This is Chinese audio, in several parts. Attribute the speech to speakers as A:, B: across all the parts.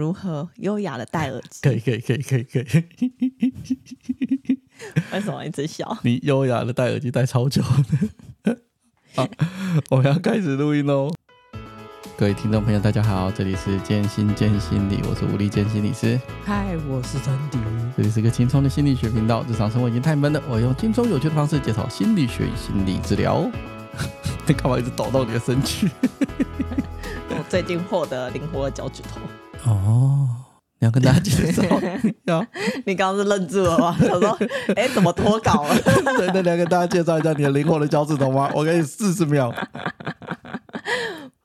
A: 如何优雅的戴耳机？
B: 可以可以可以可以可以。
A: 为什么一直笑？
B: 你优雅的戴耳机戴超久的。好，我们要开始录音喽。各位听众朋友，大家好，这里是健心建心理，我是吴立健心理师。
A: 嗨，我是陈迪。
B: 这里是个轻松的心理学频道。日常生活已经太闷了，我用轻松有趣的方式介绍心理学与心理治疗。你 干嘛一直抖动你的身躯？
A: 我最近获得灵活的脚趾头。
B: 哦，你要跟大家介绍？要
A: 你刚刚是愣住了吗？他说：“哎，怎么脱稿了？”
B: 对，那你要跟大家介绍一下你的灵活的脚趾头吗？我给你四十秒。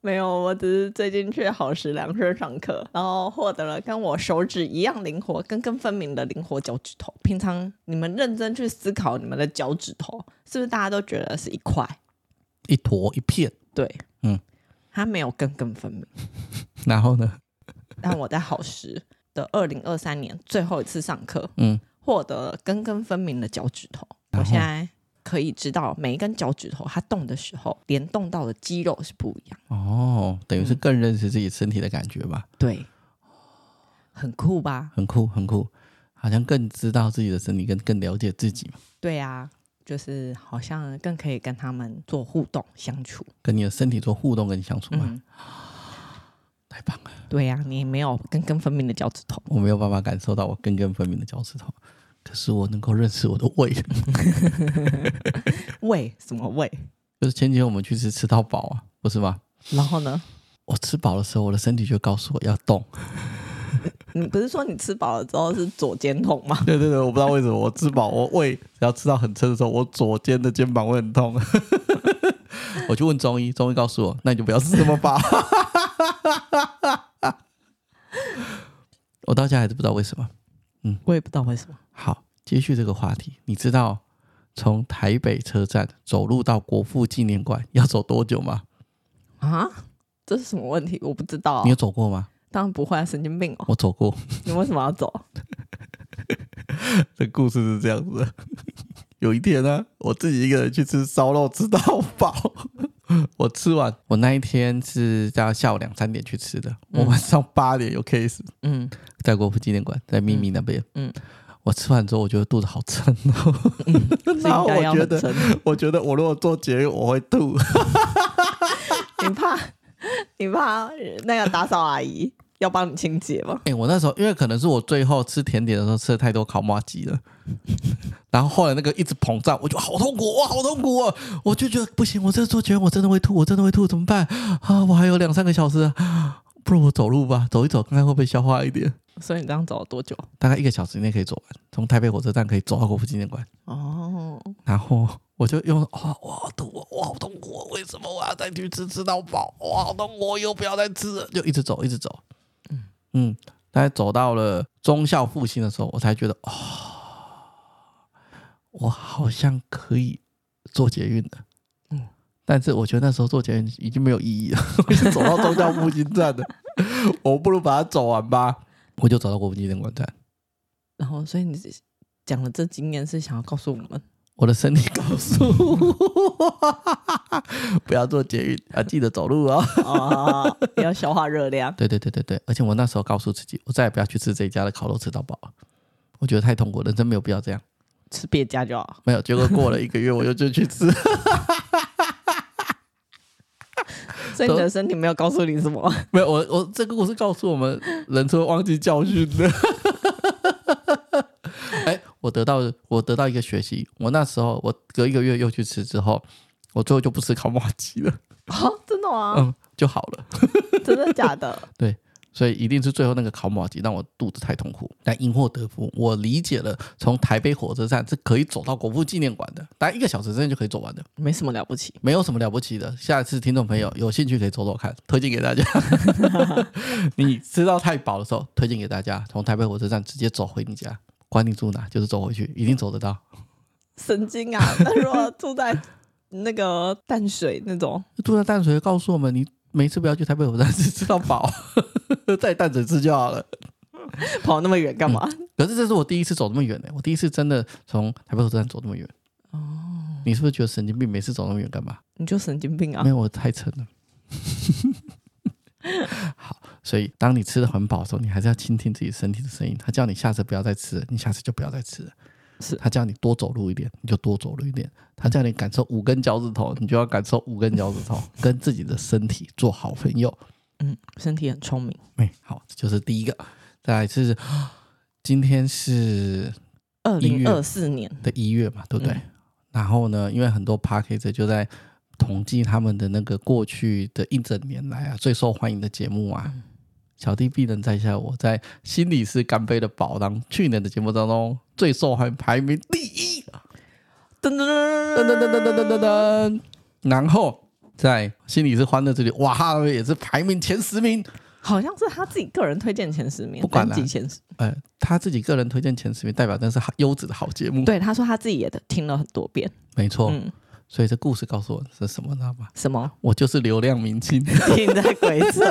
A: 没有，我只是最近去好时量身上课，然后获得了跟我手指一样灵活、根根分明的灵活脚趾头。平常你们认真去思考，你们的脚趾头是不是大家都觉得是一块、
B: 一坨、一片？
A: 对，
B: 嗯，
A: 它没有根根分明。
B: 然后呢？
A: 但我在好时的二零二三年最后一次上课，
B: 嗯，获
A: 得了根根分明的脚趾头。我现在可以知道每一根脚趾头它动的时候，联动到的肌肉是不一样。
B: 哦，等于是更认识自己身体的感觉吧？
A: 嗯、对，很酷吧？
B: 很酷，很酷，好像更知道自己的身体，更更了解自己嘛。
A: 对啊，就是好像更可以跟他们做互动相处，
B: 跟你的身体做互动跟你相处嘛。
A: 对呀、啊，你没有根根分明的脚趾头，
B: 我没有办法感受到我根根分明的脚趾头，可是我能够认识我的胃。
A: 胃什么胃？
B: 就是前几天我们去吃吃到饱啊，不是吗？
A: 然后呢？
B: 我吃饱的时候，我的身体就告诉我要动。
A: 你不是说你吃饱了之后是左肩痛吗？
B: 对对对，我不知道为什么我吃饱，我胃只要吃到很撑的时候，我左肩的肩膀会很痛。我去问中医，中医告诉我，那你就不要吃这么饱。我到现在还是不知道为什么，嗯，
A: 我也不知道为什么。
B: 好，继续这个话题。你知道从台北车站走路到国父纪念馆要走多久吗？
A: 啊，这是什么问题？我不知道。
B: 你有走过吗？
A: 当然不会啊，神经病哦。
B: 我走过。
A: 你为什么要走？
B: 这故事是这样子的：有一天呢、啊，我自己一个人去吃烧肉，吃到饱。我吃完，我那一天是在下午两三点去吃的。嗯、我晚上八点有 case，嗯，在国父纪念馆，在秘密那边，嗯，我吃完之后，我觉得肚子好撑哦，嗯、然后我觉得，我觉得我如果做节目我会吐，
A: 你怕，你怕那个打扫阿姨要帮你清洁吗？
B: 哎、欸，我那时候因为可能是我最后吃甜点的时候吃了太多烤麻鸡了。然后后来那个一直膨胀，我就好痛苦，哇，好痛苦啊！我就觉得不行，我这做绝我真的会吐，我真的会吐，怎么办啊？我还有两三个小时，不如我走路吧，走一走，看看会不会消化一点。
A: 所以你这样走了多久？
B: 大概一个小时以内可以走完，从台北火车站可以走到国父纪念馆。哦。然后我就用哇，我好痛，我好痛苦，为什么我要再去吃吃到饱？我好痛苦，我又不要再吃了，就一直走，一直走。大概走到了忠孝复兴的时候，我才觉得哦。我好像可以做捷运的，嗯，但是我觉得那时候做捷运已经没有意义了，我已经走到忠孝复兴站了，我不如把它走完吧，我就走到国父纪念馆站。
A: 然后，所以你讲的这经验是想要告诉我们，
B: 我的身体告诉我，不要做捷运，要记得走路哦，
A: 哦，要消化热量。
B: 对对对对对，而且我那时候告诉自己，我再也不要去吃这一家的烤肉吃到饱了，我觉得太痛苦了，人真没有必要这样。
A: 吃别家就好，
B: 没有。结果过了一个月，我又就去吃。
A: 所以你的身体没有告诉你什么？
B: 没有，我我这个故事告诉我们，人是会忘记教训的。哎，我得到我得到一个学习。我那时候我隔一个月又去吃之后，我最后就不吃烤麻鸡了。
A: 哦，真的吗？
B: 嗯，就好了。
A: 真的假的？
B: 对。所以一定是最后那个烤麻鸡让我肚子太痛苦，但因祸得福，我理解了，从台北火车站是可以走到国父纪念馆的，大概一个小时之内就可以走完的，
A: 没什么了不起，
B: 没有什么了不起的。下一次听众朋友有兴趣可以走走看，推荐给大家。你吃到太饱的时候，推荐给大家从台北火车站直接走回你家，管你住哪，就是走回去，一定走得到。
A: 神经啊！那如果住在那个淡水那种，
B: 住在淡水，告诉我们你。每次不要去台北火车站吃吃到饱，在淡水吃就好了。
A: 跑那么远干嘛、
B: 嗯？可是这是我第一次走那么远呢、欸。我第一次真的从台北火车站走那么远。哦，你是不是觉得神经病？每次走那么远干嘛？
A: 你就神经病啊！
B: 没有，我太沉了。好，所以当你吃的很饱的时候，你还是要倾听自己身体的声音。他叫你下次不要再吃了，你下次就不要再吃了。
A: 是
B: 他叫你多走路一点，你就多走路一点。他叫你感受五根脚趾头，你就要感受五根脚趾头，跟自己的身体做好朋友。
A: 嗯，身体很聪明。
B: 哎，好，这就是第一个。再来是 今天是
A: 二零二四年
B: 的一月嘛，对不对？
A: 嗯、
B: 然后呢，因为很多 Podcast 就在统计他们的那个过去的一整年来啊最受欢迎的节目啊。嗯、小弟必能在下，我在心理师干杯的宝当去年的节目当中最受欢迎排名第一，噔噔噔噔噔噔噔噔噔，然后。在心理师欢乐这里，哇哈，也是排名前十名，
A: 好像是他自己个人推荐前十名，
B: 不管了，
A: 前十，
B: 呃，他自己个人推荐前十名，代表真是优质的好节目。
A: 对，他说他自己也听了很多遍，
B: 没错。嗯，所以这故事告诉我是什么，知道吗？
A: 什么？
B: 我就是流量明星，
A: 听在鬼扯，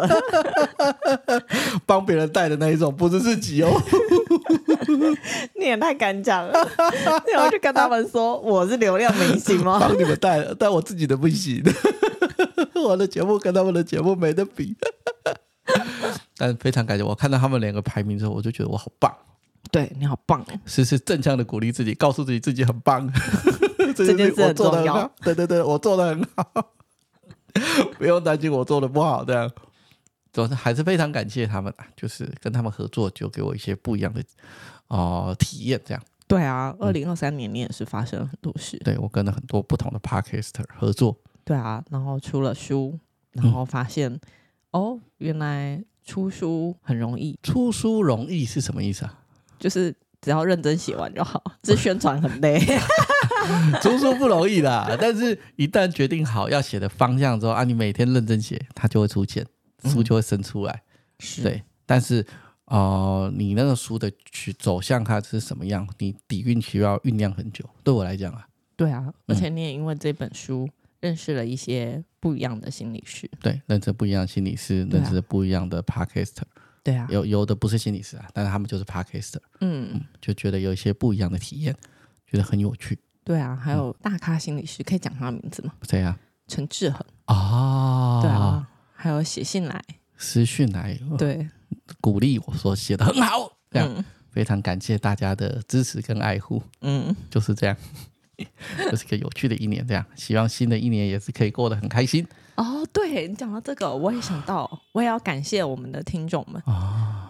B: 帮别人带的那一种，不是自己哦。
A: 你也太敢讲了，你要去跟他们说我是流量明星吗？
B: 帮你们带，但我自己的不行。我的节目跟他们的节目没得比，但非常感谢。我看到他们两个排名之后，我就觉得我好棒。
A: 对，你好棒，
B: 是是正向的鼓励自己，告诉自己自己很棒。
A: 这件事很重要。
B: 对对对，我做的很好，不用担心我做的不好。这样，总是还是非常感谢他们，就是跟他们合作，就给我一些不一样的哦、呃、体验。这样，
A: 对啊，二零二三年你也是发生了很多事。
B: 对，我跟了很多不同的 Podcaster 合作。
A: 对啊，然后出了书，然后发现、嗯、哦，原来出书很容易。
B: 出书容易是什么意思啊？
A: 就是只要认真写完就好。这宣传很累，
B: 出书不容易啦。但是一旦决定好要写的方向之后啊，你每天认真写，它就会出现，书就会生出来。对，但是呃，你那个书的去走向它是什么样？你底蕴需要酝酿很久。对我来讲啊，
A: 对啊，而且你也因为这本书。认识了一些不一样的心理师，
B: 对，认识不一样的心理师，认识不一样的 Podcaster，
A: 对啊，
B: 有有的不是心理师啊，但是他们就是 Podcaster，嗯，嗯，就觉得有一些不一样的体验，觉得很有趣。
A: 对啊，还有大咖心理师，可以讲他的名字吗？
B: 谁啊？
A: 陈志恒
B: 啊，
A: 对啊，还有写信来、
B: 私讯来，
A: 对，
B: 鼓励我说写得很好，这样、嗯、非常感谢大家的支持跟爱护，嗯，就是这样。这是个有趣的一年，这样希望新的一年也是可以过得很开心
A: 哦。对，你讲到这个，我也想到，我也要感谢我们的听众们啊，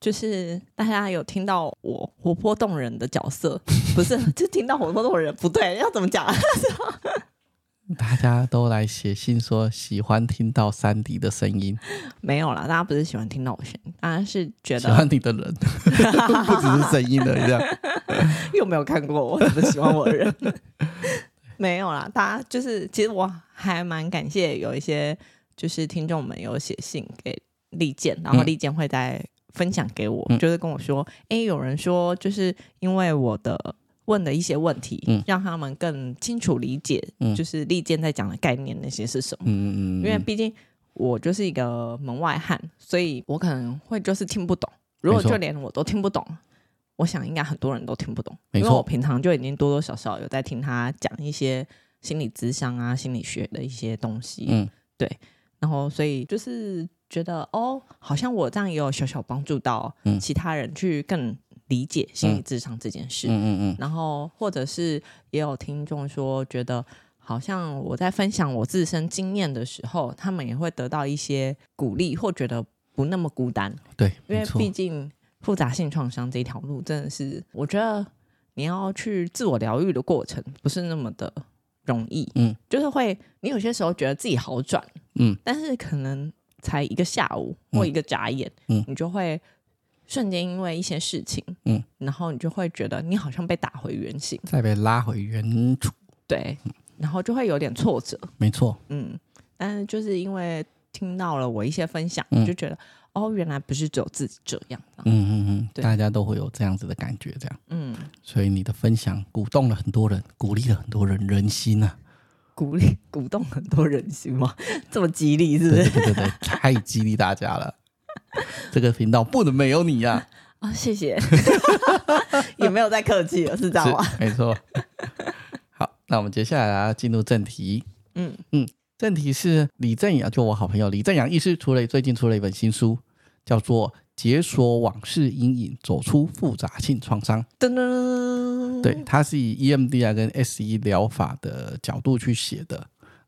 A: 就是大家有听到我活泼动人的角色，不是就听到活泼动人，不对，要怎么讲？
B: 大家都来写信说喜欢听到珊迪的声音，
A: 没有啦，大家不是喜欢听到我声音，当然是觉得
B: 喜欢你的人，不只是声音的这样。
A: 又没有看过我怎么喜欢我的人，没有啦。大家就是其实我还蛮感谢有一些就是听众们有写信给利剑，然后利剑会再分享给我，嗯、就是跟我说，哎，有人说就是因为我的。问的一些问题，嗯、让他们更清楚理解，嗯、就是利剑在讲的概念那些是什么。嗯嗯，嗯因为毕竟我就是一个门外汉，所以我可能会就是听不懂。如果就连我都听不懂，我想应该很多人都听不懂。因为我平常就已经多多少少有在听他讲一些心理咨商啊、心理学的一些东西。嗯，对。然后所以就是觉得哦，好像我这样也有小小帮助到其他人去更。理解心理智商这件事，嗯嗯嗯，然后或者是也有听众说，觉得好像我在分享我自身经验的时候，他们也会得到一些鼓励，或觉得不那么孤单。
B: 对，
A: 因为毕竟复杂性创伤这条路真的是，我觉得你要去自我疗愈的过程不是那么的容易。嗯，就是会，你有些时候觉得自己好转，嗯，但是可能才一个下午或一个眨眼，嗯，你就会。瞬间因为一些事情，嗯，然后你就会觉得你好像被打回原形，
B: 再被拉回原处，
A: 对，然后就会有点挫折，
B: 没错，
A: 嗯，但是就是因为听到了我一些分享，嗯、就觉得哦，原来不是只有自己这样，嗯
B: 嗯嗯，对。大家都会有这样子的感觉，这样，嗯，所以你的分享鼓动了很多人，鼓励了很多人人心啊，
A: 鼓励鼓动很多人心吗？这么激励是不是？
B: 对对对对，太激励大家了。这个频道不能没有你呀！
A: 啊，哦、谢谢，也没有再客气了，是这样吗？
B: 没错。好，那我们接下来来进入正题。嗯嗯，正题是李正阳，就我好朋友李正阳医师，出了最近出了一本新书，叫做解锁往事阴影，走出复杂性创伤。噔噔，对，它是以 EMDR 跟 SE 疗法的角度去写的。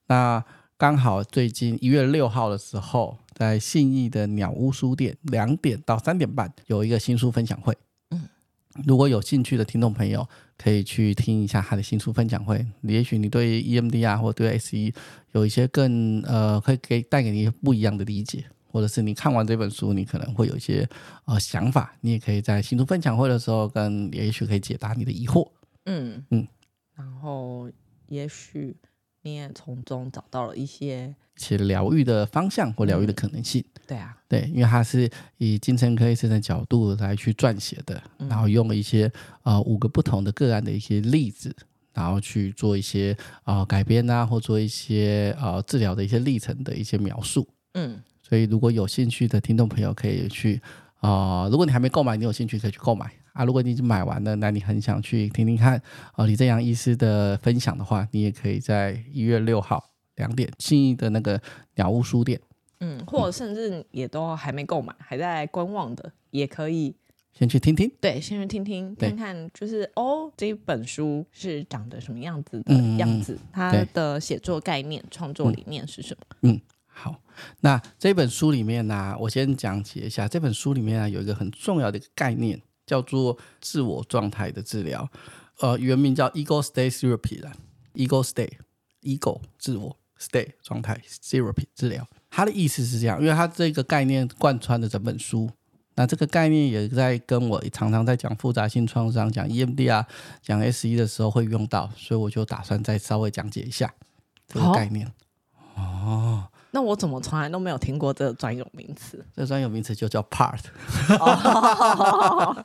B: 那刚好最近一月六号的时候，在信义的鸟屋书店，两点到三点半有一个新书分享会。嗯，如果有兴趣的听众朋友，可以去听一下他的新书分享会。也许你对 EMDR 或对 SE 有一些更呃，可以给带给你不一样的理解，或者是你看完这本书，你可能会有一些呃想法，你也可以在新书分享会的时候跟，也许可以解答你的疑惑。嗯嗯，
A: 然后也许。你也从中找到了一些
B: 一些疗愈的方向或疗愈的可能性。
A: 对啊，
B: 对，因为它是以精神科医生的角度来去撰写的，然后用了一些呃五个不同的个案的一些例子，然后去做一些呃改编啊，或做一些呃治疗的一些历程的一些描述。嗯，所以如果有兴趣的听众朋友可以去啊、呃，如果你还没购买，你有兴趣可以去购买。啊，如果你已经买完了，那你很想去听听看呃，李正阳医师的分享的话，你也可以在一月六号两点信义的那个鸟屋书店，
A: 嗯，或者甚至也都还没购买，嗯、还在观望的，也可以。
B: 先去听听，
A: 对，先去听听，看看就是哦，这本书是长得什么样子的样子，嗯、它的写作概念、创作理念是什么？
B: 嗯，好，那这本书里面呢、啊，我先讲解一下，这本书里面啊有一个很重要的一个概念。叫做自我状态的治疗，呃，原名叫 Ego State Therapy 啦，Ego State，Ego 自我 State 状态 Therapy 治疗。它的意思是这样，因为它这个概念贯穿了整本书。那这个概念也在跟我常常在讲复杂性创伤、讲 EMDR、讲 SE 的时候会用到，所以我就打算再稍微讲解一下这个概念。
A: 哦。哦那我怎么从来都没有听过这个专有名
B: 词？这专有名词就叫 PART。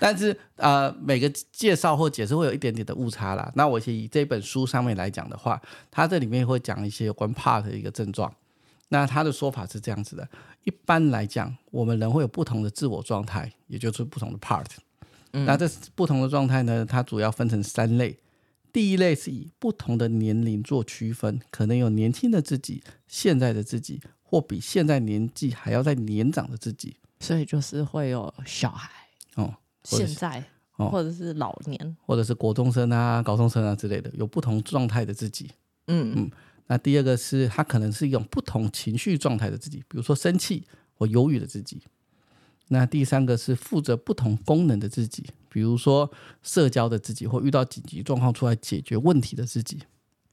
B: 但是呃，每个介绍或解释会有一点点的误差啦。那我以这本书上面来讲的话，它这里面会讲一些有关 PART 的一个症状。那它的说法是这样子的：一般来讲，我们人会有不同的自我状态，也就是不同的 PART。嗯。那这不同的状态呢，它主要分成三类。第一类是以不同的年龄做区分，可能有年轻的自己、现在的自己，或比现在年纪还要再年长的自己，
A: 所以就是会有小孩哦，现在哦，或者是老年，
B: 或者是国中生啊、高中生啊之类的，有不同状态的自己。嗯嗯。那第二个是他可能是一种不同情绪状态的自己，比如说生气或忧郁的自己。那第三个是负责不同功能的自己。比如说社交的自己，或遇到紧急状况出来解决问题的自己，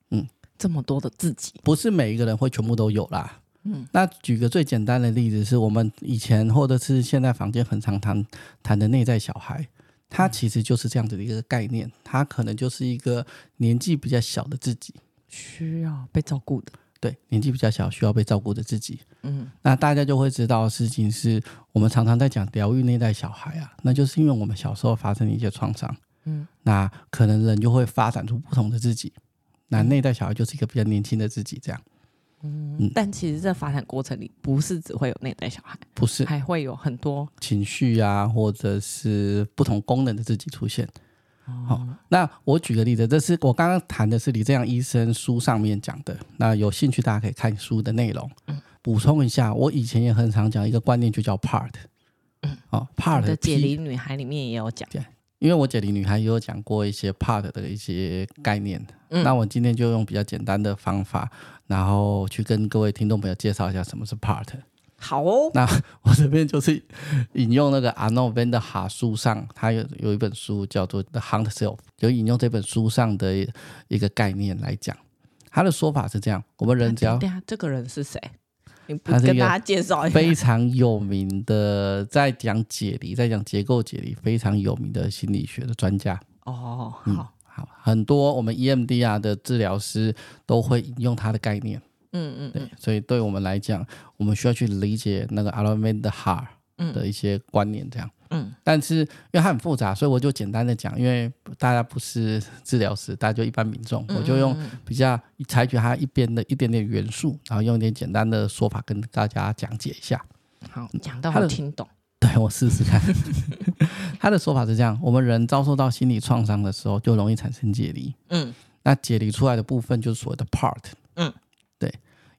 B: 嗯，
A: 这么多的自己，
B: 不是每一个人会全部都有啦，嗯。那举个最简单的例子，是我们以前或者是现在坊间很常谈谈的内在小孩，他其实就是这样子的一个概念，他可能就是一个年纪比较小的自己，
A: 需要被照顾的。
B: 对，年纪比较小，需要被照顾的自己，嗯，那大家就会知道的事情是，我们常常在讲疗愈内在小孩啊，那就是因为我们小时候发生的一些创伤，嗯，那可能人就会发展出不同的自己，那内在小孩就是一个比较年轻的自己，这样，
A: 嗯，嗯，但其实这发展过程里，不是只会有内在小孩，
B: 不是，
A: 还会有很多
B: 情绪啊，或者是不同功能的自己出现。好、哦，那我举个例子，这是我刚刚谈的是李正阳医生书上面讲的。那有兴趣大家可以看书的内容。嗯，补充一下，我以前也很常讲一个观念，就叫 part。嗯，哦，part
A: 的解离女孩里面也有讲。对，
B: 因为我解离女孩也有讲过一些 part 的一些概念。嗯，那我今天就用比较简单的方法，然后去跟各位听众朋友介绍一下什么是 part。
A: 好哦，
B: 那我这边就是引用那个阿诺温的哈书上，他有有一本书叫做《The Hunt Self》，就引用这本书上的一个概念来讲。他的说法是这样：我们人只要……
A: 对啊，这个人是谁？你不跟大家介绍一下？
B: 非常有名的，在讲解离，在讲结构解离，非常有名的心理学的专家。
A: 哦，好、嗯、
B: 好，很多我们 EMDR 的治疗师都会引用他的概念。嗯嗯，对，所以对我们来讲，我们需要去理解那个 Alameda Hart 的一些观念，这样。嗯，但是因为它很复杂，所以我就简单的讲，因为大家不是治疗师，大家就一般民众，我就用比较采取它一边的一点点元素，然后用一点简单的说法跟大家讲解一下。
A: 好，讲到我听懂。
B: 对，我试试看。他的说法是这样：我们人遭受到心理创伤的时候，就容易产生解离。嗯，那解离出来的部分就是所谓的 part。嗯。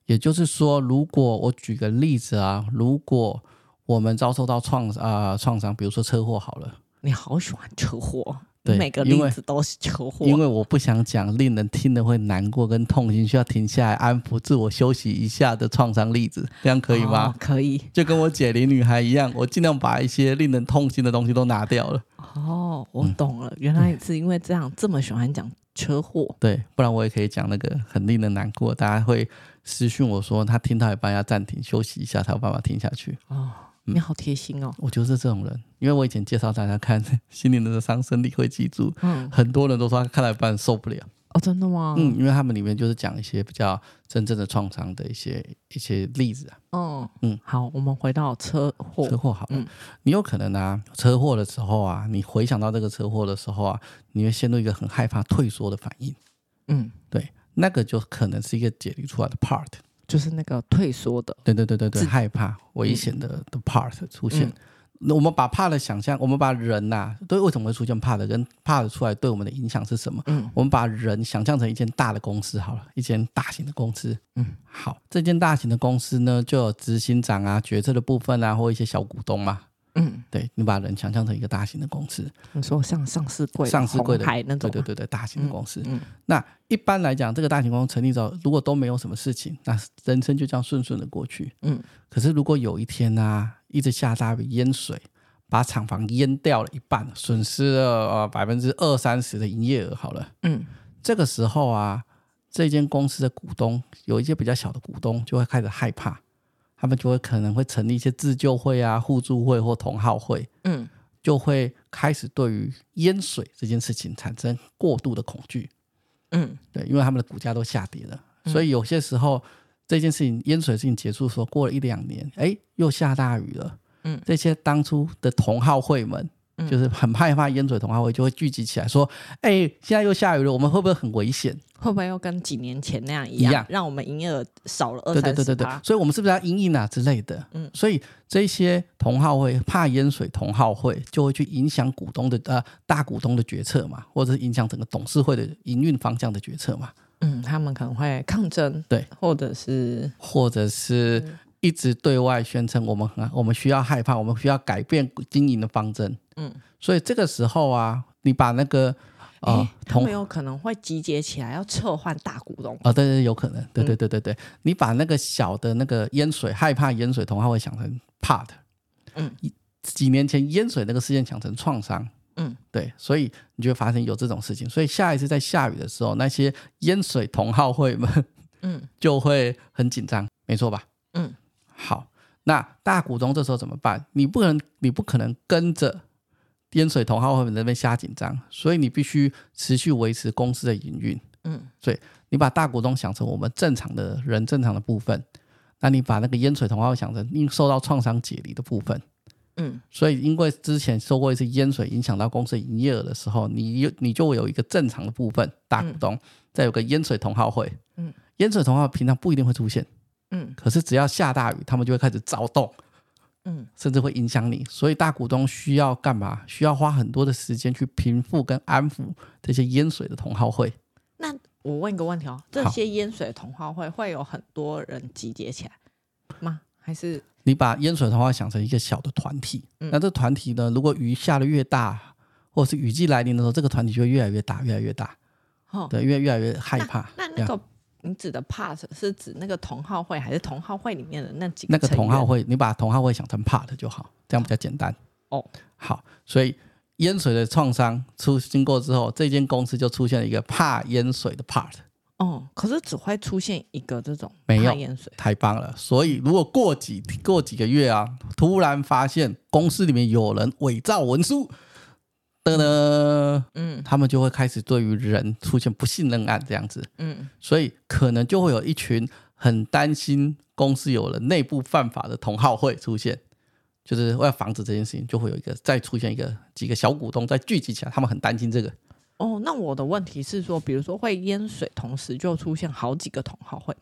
B: 也就是说，如果我举个例子啊，如果我们遭受到创啊创伤，比如说车祸好了，
A: 你好喜欢车祸，
B: 对，
A: 每个例子都是车祸，
B: 因为我不想讲令人听了会难过跟痛心，需要停下来安抚自我休息一下的创伤例子，这样可以吗？
A: 哦、可以，
B: 就跟我解铃女孩一样，我尽量把一些令人痛心的东西都拿掉了。
A: 哦，我懂了，嗯、原来是因为这样这么喜欢讲车祸，
B: 对，不然我也可以讲那个很令人难过，大家会私讯我说他听到一半要暂停休息一下，才有办法听下去。
A: 哦。你好贴心哦！
B: 我就是这种人，因为我以前介绍大家看《心灵的伤，身体会记住》，
A: 嗯，
B: 很多人都说他看到一半受不了。
A: 哦，真的吗？
B: 嗯，因为他们里面就是讲一些比较真正的创伤的一些一些例子啊。
A: 嗯
B: 嗯，
A: 好，我们回到车祸。
B: 车祸好了，
A: 嗯，
B: 你有可能啊，车祸的时候啊，你回想到这个车祸的时候啊，你会陷入一个很害怕、退缩的反应。
A: 嗯，
B: 对，那个就可能是一个解离出来的 part。
A: 就是那个退缩的，
B: 对对对对对，害怕危险的的 part 出现。那、嗯、我们把怕的想象，我们把人呐、啊，对，为什么会出现怕的，跟怕的出来对我们的影响是什么？
A: 嗯，
B: 我们把人想象成一间大的公司好了，一间大型的公司。
A: 嗯，
B: 好，这间大型的公司呢，就有执行长啊、决策的部分啊，或一些小股东嘛。
A: 嗯，
B: 对，你把人想象成一个大型的公司，
A: 你说像上市柜、
B: 上市柜的
A: 那种，
B: 对对对对，大型的公司。
A: 嗯，嗯
B: 那一般来讲，这个大型公司成立之后，如果都没有什么事情，那人生就这样顺顺的过去。
A: 嗯，
B: 可是如果有一天呢、啊，一直下大雨淹水，把厂房淹掉了一半，损失了呃百分之二三十的营业额，好了，
A: 嗯，
B: 这个时候啊，这间公司的股东有一些比较小的股东就会开始害怕。他们就会可能会成立一些自救会啊、互助会或同好会，
A: 嗯，
B: 就会开始对于淹水这件事情产生过度的恐惧，
A: 嗯，
B: 对，因为他们的股价都下跌了，所以有些时候这件事情淹水事情结束的时候，过了一两年，哎，又下大雨了，
A: 嗯，
B: 这些当初的同好会们。就是很害怕淹水，同好会就会聚集起来说：“哎、欸，现在又下雨了，我们会不会很危险？
A: 会不会又跟几年前那样一样，一样让我们营业额少了二三十？
B: 对对对对对，所以我们是不是要因应啊之类的？嗯，所以这些同好会怕淹水，同好会就会去影响股东的呃大股东的决策嘛，或者是影响整个董事会的营运方向的决策嘛。
A: 嗯，他们可能会抗争，
B: 对，
A: 或者是
B: 或者是一直对外宣称我们很我们需要害怕，我们需要改变经营的方针。
A: 嗯。
B: 所以这个时候啊，你把那个啊，
A: 欸、他们有可能会集结起来要撤换大股东。
B: 啊，对对，有可能，对对对对对，你把那个小的那个淹水害怕淹水同好会想成 part，
A: 嗯，
B: 几年前淹水那个事件想成创伤，
A: 嗯，
B: 对，所以你就会发现有这种事情，所以下一次在下雨的时候，那些淹水同好会们，
A: 嗯，
B: 就会很紧张，没错吧？
A: 嗯，
B: 好，那大股东这时候怎么办？你不可能，你不可能跟着。烟水同号会在那边瞎紧张，所以你必须持续维持公司的营运。
A: 嗯，
B: 所以你把大股东想成我们正常的人，正常的部分，那你把那个烟水同号想成因受到创伤解离的部分。
A: 嗯，
B: 所以因为之前受过一次淹水影响到公司营业额的时候，你你就会有一个正常的部分大股东，嗯、再有个淹水同号会。
A: 嗯，
B: 淹水同号平常不一定会出现。
A: 嗯，
B: 可是只要下大雨，他们就会开始躁动。
A: 嗯，
B: 甚至会影响你，所以大股东需要干嘛？需要花很多的时间去平复跟安抚这些淹水的同好会。
A: 那我问一个问题哦，这些淹水的同好会会有很多人集结起来吗？还是
B: 你把淹水的同好想成一个小的团体？嗯、那这团体呢？如果雨下的越大，或者是雨季来临的时候，这个团体就会越来越大，越来越大。
A: 哦，
B: 对，越来越来越害怕。
A: 那，那那个。你指的 part 是指那个同好会，还是同好会里面的那几个？
B: 那个同好会，你把同好会想成 part 就好，这样比较简单。
A: 哦，
B: 好，所以淹水的创伤出经过之后，这间公司就出现了一个怕淹水的 part。
A: 哦，可是只会出现一个这种
B: 没有
A: 怕淹水，
B: 太棒了。所以如果过几过几个月啊，突然发现公司里面有人伪造文书。的呢，
A: 嗯，
B: 他们就会开始对于人出现不信任案这样子，
A: 嗯，
B: 所以可能就会有一群很担心公司有了内部犯法的同好会出现，就是为了防止这件事情，就会有一个再出现一个几个小股东再聚集起来，他们很担心这个。
A: 哦，那我的问题是说，比如说会淹水，同时就出现好几个同好会，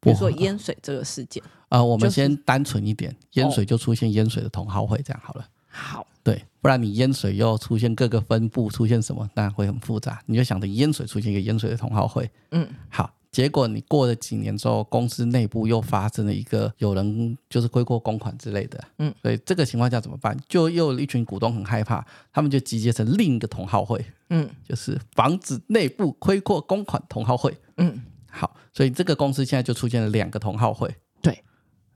A: 比如说淹水这个事件。
B: 啊、呃，我们先单纯一点，淹水就出现淹水的同好会，这样好了。
A: 好。
B: 对，不然你淹水又出现各个分部出现什么，那会很复杂。你就想着淹水出现一个淹水的同好会，
A: 嗯，
B: 好，结果你过了几年之后，公司内部又发生了一个有人就是亏过公款之类的，嗯，所以这个情况下怎么办？就又有一群股东很害怕，他们就集结成另一个同好会，嗯，就是防止内部亏过公款同好会，嗯，好，所以这个公司现在就出现了两个同好会，
A: 对，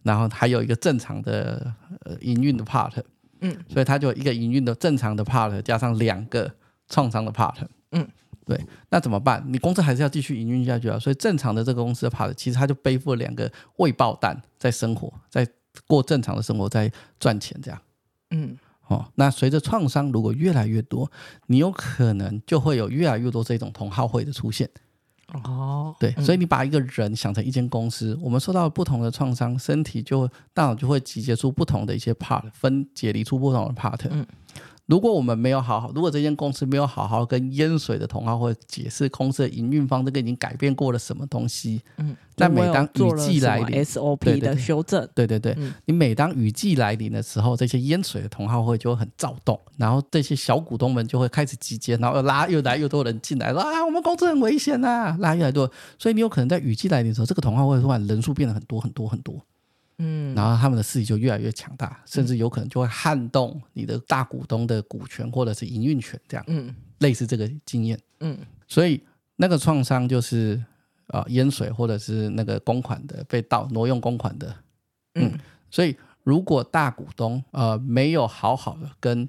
B: 然后还有一个正常的呃营运的 part，嗯，所以它就一个营运的正常的 part 加上两个创伤的 part，嗯。对，那怎么办？你公司还是要继续营运下去啊。所以正常的这个公司的 part，其实他就背负了两个未爆弹，在生活，在过正常的生活，在赚钱这样。嗯，哦，那随着创伤如果越来越多，你有可能就会有越来越多这种同好会的出现。哦，对，所以你把一个人想成一间公司，嗯、我们受到不同的创伤，身体就大脑就会集结出不同的一些 part，分解离出不同的 part。嗯。如果我们没有好好，如果这间公司没有好好跟淹水的同好会解释公司的营运方这个已经改变过了什么东西，嗯，但每当雨季来临
A: ，SOP 的修正，
B: 对对对，嗯、你每当雨季来临的时候，这些淹水的同好会就会很躁动，然后这些小股东们就会开始集结，然后又拉越来越多人进来，说啊，我们公司很危险啊，拉越来越多，所以你有可能在雨季来临的时候，这个同好会突然人数变得很多很多很多。嗯，然后他们的势力就越来越强大，甚至有可能就会撼动你的大股东的股权或者是营运权，这样，嗯，类似这个经验，嗯，所以那个创伤就是啊、呃、淹水或者是那个公款的被盗挪用公款的，嗯，所以如果大股东呃没有好好的跟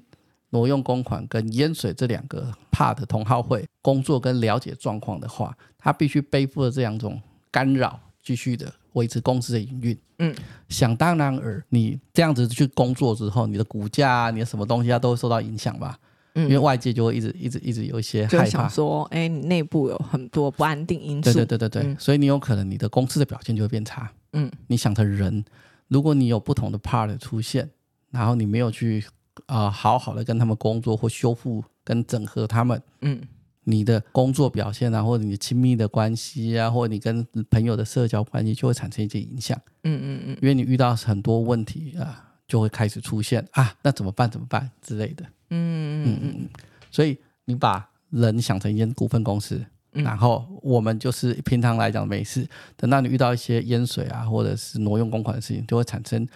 B: 挪用公款跟淹水这两个 part 的同好会工作跟了解状况的话，他必须背负着这两种干扰，继续的。维持公司的营运，嗯，想当然尔，你这样子去工作之后，你的股价啊，你的什么东西啊，都会受到影响吧？嗯，因为外界就会一直一直一直有一些害怕，
A: 就想说，哎，你内部有很多不安定因素，
B: 对对对对对，嗯，所以你有可能你的公司的表现就会变差。嗯，你想的人，如果你有不同的 part 出现，然后你没有去啊，呃，好好的跟他们工作或修复跟整合他们，嗯。你的工作表现啊，或者你亲密的关系啊，或者你跟朋友的社交关系，就会产生一些影响。嗯嗯嗯，因为你遇到很多问题啊，就会开始出现啊，那怎么办？怎么办之类的。嗯嗯嗯嗯。所以你把人想成一间股份公司，嗯、然后我们就是平常来讲没事，等到你遇到一些淹水啊，或者是挪用公款的事情，就会产生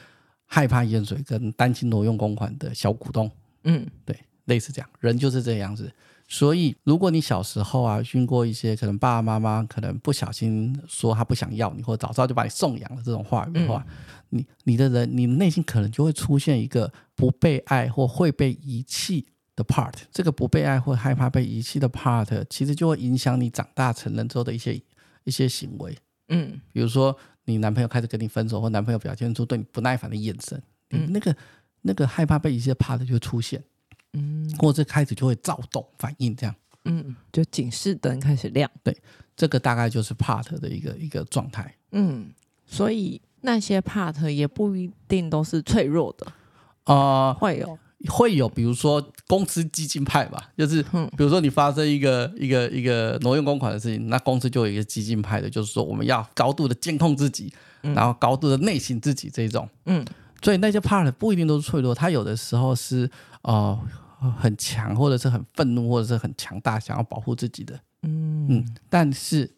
B: 害怕淹水跟担心挪用公款的小股东。嗯，对，类似这样，人就是这样子。所以，如果你小时候啊，遇过一些可能爸爸妈妈可能不小心说他不想要你，或者早知道就把你送养了这种话语的话，嗯、你你的人，你内心可能就会出现一个不被爱或会被遗弃的 part。这个不被爱或害怕被遗弃的 part，其实就会影响你长大成人之后的一些一些行为。嗯，比如说你男朋友开始跟你分手，或男朋友表现出对你不耐烦的眼神，嗯，那个那个害怕被遗弃的 part 就出现。嗯，或者开始就会躁动反应，这样，
A: 嗯，就警示灯开始亮，
B: 对，这个大概就是 part 的一个一个状态，嗯，
A: 所以那些 part 也不一定都是脆弱的，啊、呃，会有。
B: 会有，比如说公司激进派吧，就是，比如说你发生一个一个一个挪用公款的事情，那公司就有一个激进派的，就是说我们要高度的监控自己，嗯、然后高度的内省自己这种，嗯，所以那些 part 不一定都是脆弱，它有的时候是，哦、呃。很强，或者是很愤怒，或者是很强大，想要保护自己的，嗯。嗯，但是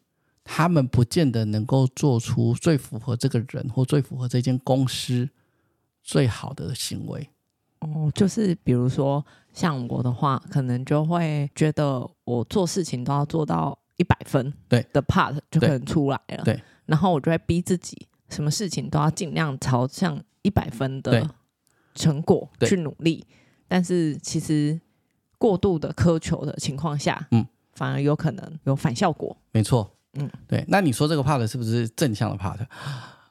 B: 他们不见得能够做出最符合这个人或最符合这间公司最好的行为。
A: 哦，就是比如说像我的话，可能就会觉得我做事情都要做到一百分，对。的 part 就可能出来了，对，对，然后我就会逼自己，什么事情都要尽量朝向一百分的成果去努力。但是其实过度的苛求的情况下，嗯，反而有可能有反效果。
B: 没错，嗯，对。那你说这个 part 是不是正向的 part？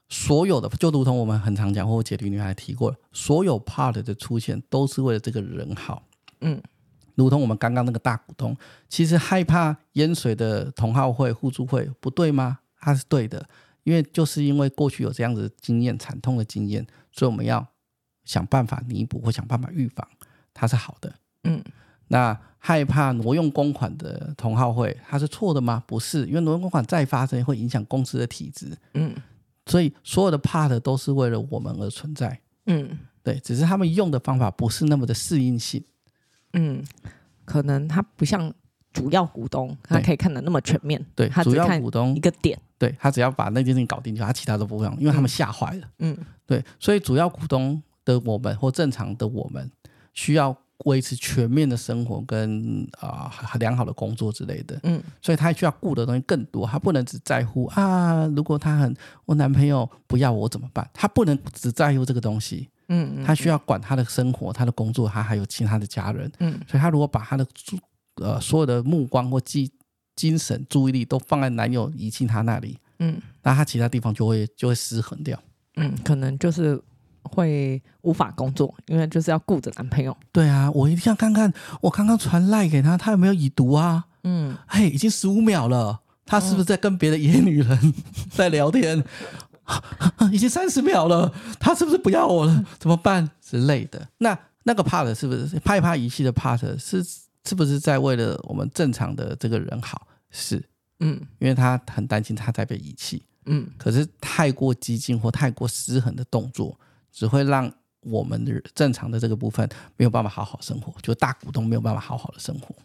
B: 所有的就如同我们很常讲，或者解题女孩提过，所有 part 的出现都是为了这个人好。嗯，如同我们刚刚那个大股东，其实害怕淹水的同好会互助会不对吗？他是对的，因为就是因为过去有这样子的经验，惨痛的经验，所以我们要想办法弥补或想办法预防。它是好的，嗯，那害怕挪用公款的同号会，它是错的吗？不是，因为挪用公款再发生会影响公司的体质，嗯，所以所有的 part 都是为了我们而存在，嗯，对，只是他们用的方法不是那么的适应性，
A: 嗯，可能它不像主要股东，他可以看得那么全面。
B: 对，
A: 他
B: 主要股东
A: 一个点，
B: 对他只要把那件事情搞定，就他其他都不用，因为他们吓坏了。
A: 嗯，
B: 对，所以主要股东的我们或正常的我们需要维持全面的生活跟啊、呃、良好的工作之类的。嗯，所以他需要顾的东西更多，他不能只在乎啊，如果他很我男朋友不要我怎么办？他不能只在乎这个东西。嗯，他需要管他的生活、他的工作，他还有其他的家人。嗯，所以他如果把他的呃所有的目光或精精神注意力都放在男友遗弃他那里，嗯，那他其他地方就会就会失衡掉。
A: 嗯，可能就是会无法工作，因为就是要顾着男朋友。
B: 对啊，我一定要看看我刚刚传赖给他，他有没有已读啊？嗯，嘿，已经十五秒了，他是不是在跟别的野女人 在聊天？已经三十秒了，他是不是不要我了？怎么办之类的？那那个 part 是不是怕一怕仪器的 part 是是不是在为了我们正常的这个人好？是，嗯，因为他很担心他在被遗弃，嗯，可是太过激进或太过失衡的动作，只会让我们的正常的这个部分没有办法好好生活，就大股东没有办法好好的生活，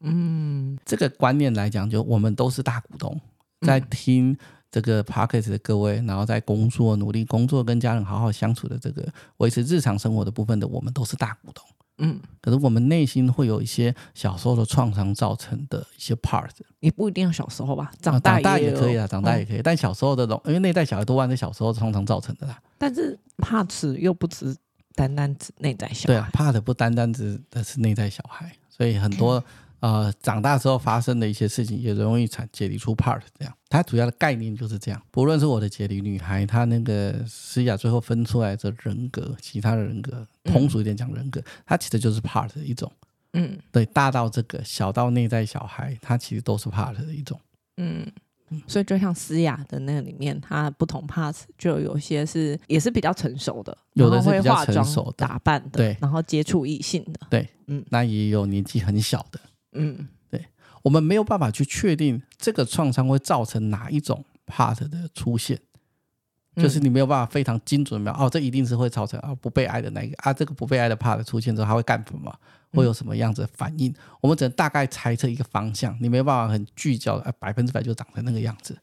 B: 嗯，这个观念来讲，就我们都是大股东，在听。这个 p o c k e t 的各位，然后在工作努力工作，跟家人好好相处的这个维持日常生活的部分的，我们都是大股东。嗯，可是我们内心会有一些小时候的创伤造成的一些 part，
A: 也不一定要小时候吧，长大也、啊、
B: 长大也可以啊，长大也可以。嗯、但小时候的，因为内在小孩多半是小时候创伤造成的啦。
A: 但是 part 又不只单单指内在小孩，
B: 对啊，part 不单单指的是内在小孩，所以很多。嗯呃，长大之后发生的一些事情也容易产解离出 part 这样，它主要的概念就是这样。不论是我的解离女孩，她那个思雅最后分出来的人格，其他的人格，通俗一点讲人格，它其实就是 part 的一种。嗯，对，大到这个，小到内在小孩，它其实都是 part 的一种。
A: 嗯，所以就像思雅的那个里面，它不同 part 就有些是也是比较成熟的，
B: 有的是比较成熟的。
A: 打扮的，
B: 对，
A: 然后接触异性的，
B: 对，嗯，那也有年纪很小的。嗯，对，我们没有办法去确定这个创伤会造成哪一种 part 的出现，嗯、就是你没有办法非常精准的哦，这一定是会造成啊不被爱的那个啊，这个不被爱的 part 出现之后，他会干什么？会有什么样子的反应？嗯、我们只能大概猜测一个方向，你没有办法很聚焦，啊，百分之百就长成那个样子。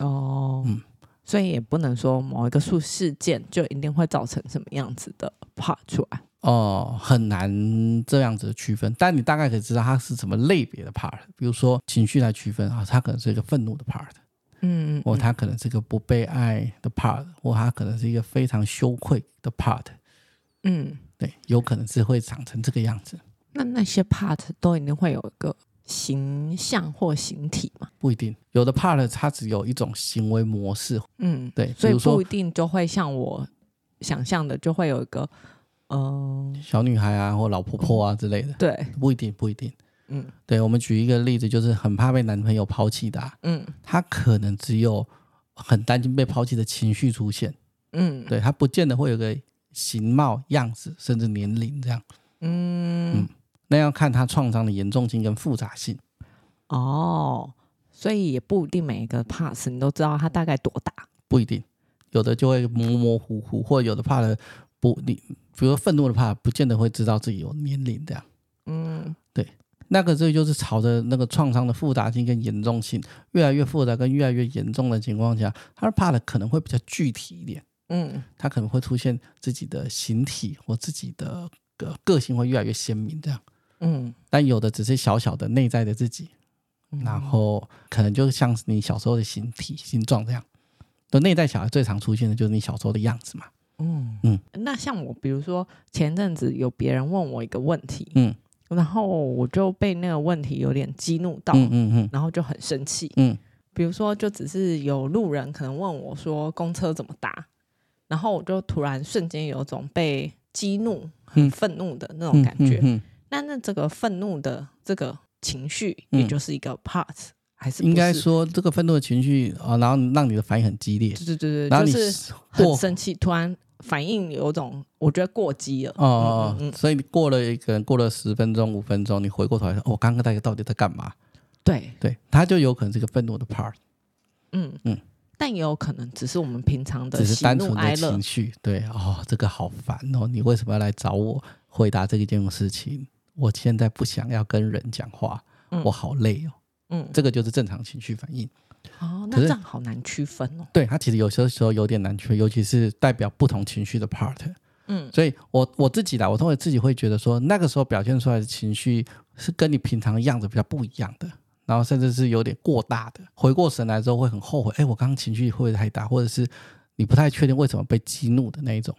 A: 哦，嗯，所以也不能说某一个数事件就一定会造成什么样子的 part 出来。
B: 哦，很难这样子的区分，但你大概可以知道它是什么类别的 part。比如说情绪来区分啊，它可能是一个愤怒的 part，嗯，或它可能是一个不被爱的 part，或它可能是一个非常羞愧的 part，嗯，对，有可能是会长成这个样子。
A: 那那些 part 都一定会有一个形象或形体吗？
B: 不一定，有的 part 它只有一种行为模式，嗯，对，
A: 所以不一定就会像我想象的，就会有一个。嗯，
B: 小女孩啊，或老婆婆啊之类的，
A: 对，
B: 不一定，不一定。嗯，对，我们举一个例子，就是很怕被男朋友抛弃的，嗯，她可能只有很担心被抛弃的情绪出现，嗯，对，她不见得会有个形貌、样子，甚至年龄这样，嗯。嗯，那要看她创伤的严重性跟复杂性。
A: 哦，所以也不一定每一个 part 你都知道她大概多大，
B: 不一定，有的就会模模糊糊，或者有的 part 不你。比如愤怒的怕，不见得会知道自己有年龄这样。嗯，对，那个这就是朝着那个创伤的复杂性跟严重性越来越复杂跟越来越严重的情况下，他怕的可能会比较具体一点。嗯，他可能会出现自己的形体或自己的个个性会越来越鲜明这样。嗯，但有的只是小小的内在的自己，然后可能就像你小时候的形体形状这样。的内在小孩最常出现的就是你小时候的样子嘛。嗯嗯，
A: 那像我，比如说前阵子有别人问我一个问题，嗯，然后我就被那个问题有点激怒到，嗯嗯嗯，然后就很生气，嗯，比如说就只是有路人可能问我说公车怎么搭，然后我就突然瞬间有种被激怒、很愤怒的那种感觉，嗯，那那这个愤怒的这个情绪，也就是一个 part。还是
B: 应该说，这个愤怒的情绪啊，然后让你的反应很激烈，
A: 对对对对，然后你就是很生气，突然反应有种我觉得过激了。哦，
B: 嗯嗯，所以你过了一个人过了十分钟五分钟，你回过头来说，我刚刚大家到底在干嘛？
A: 对。
B: 对，他就有可能是一个愤怒的 part，
A: 嗯嗯，但也有可能只是我们平常的
B: 只是单纯的情绪，对哦，这个好烦哦，你为什么要来找我回答这一件事情？我现在不想要跟人讲话。
A: 嗯。
B: 我好累哦，
A: 嗯，
B: 这个就是正常情绪反应。
A: 哦，那这样好难区分哦。
B: 对，它其实有些时候有点难区分，尤其是代表不同情绪的 part。
A: 嗯，
B: 所以我我自己啦，我通常自己会觉得说，那个时候表现出来的情绪是跟你平常的样子比较不一样的，然后甚至是有点过大的。回过神来之后会很后悔，哎，我刚刚情绪会不会太大，或者是你不太确定为什么被激怒的那一种。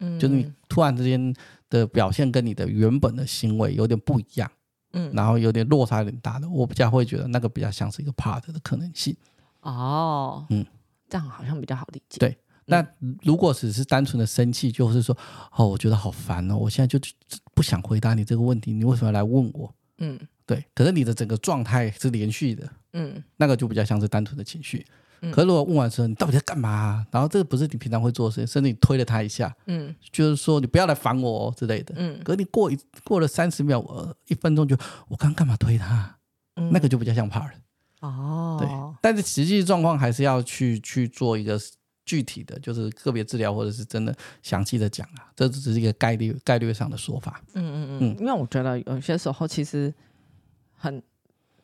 B: 嗯，就是你突然之间的表现跟你的原本的行为有点不一样，嗯，然后有点落差有点大的，我比较会觉得那个比较像是一个 part 的可能性。
A: 哦，
B: 嗯，
A: 这样好像比较好理解。
B: 对，那如果只是单纯的生气，就是说，哦，我觉得好烦哦，我现在就不想回答你这个问题，你为什么要来问我？嗯，对，可是你的整个状态是连续的，嗯，那个就比较像是单纯的情绪。嗯、可是如果问完之后，你到底在干嘛、啊？然后这个不是你平常会做的事情，甚至你推了他一下，嗯，就是说你不要来烦我哦之类的，嗯。可是你过一过了三十秒，呃，一分钟就我刚刚干嘛推他？嗯、那个就比较像 part 哦。对，但是实际状况还是要去去做一个具体的，就是个别治疗或者是真的详细的讲啊，这只是一个概率概率上的说法。嗯嗯嗯，
A: 嗯因为我觉得有些时候其实很。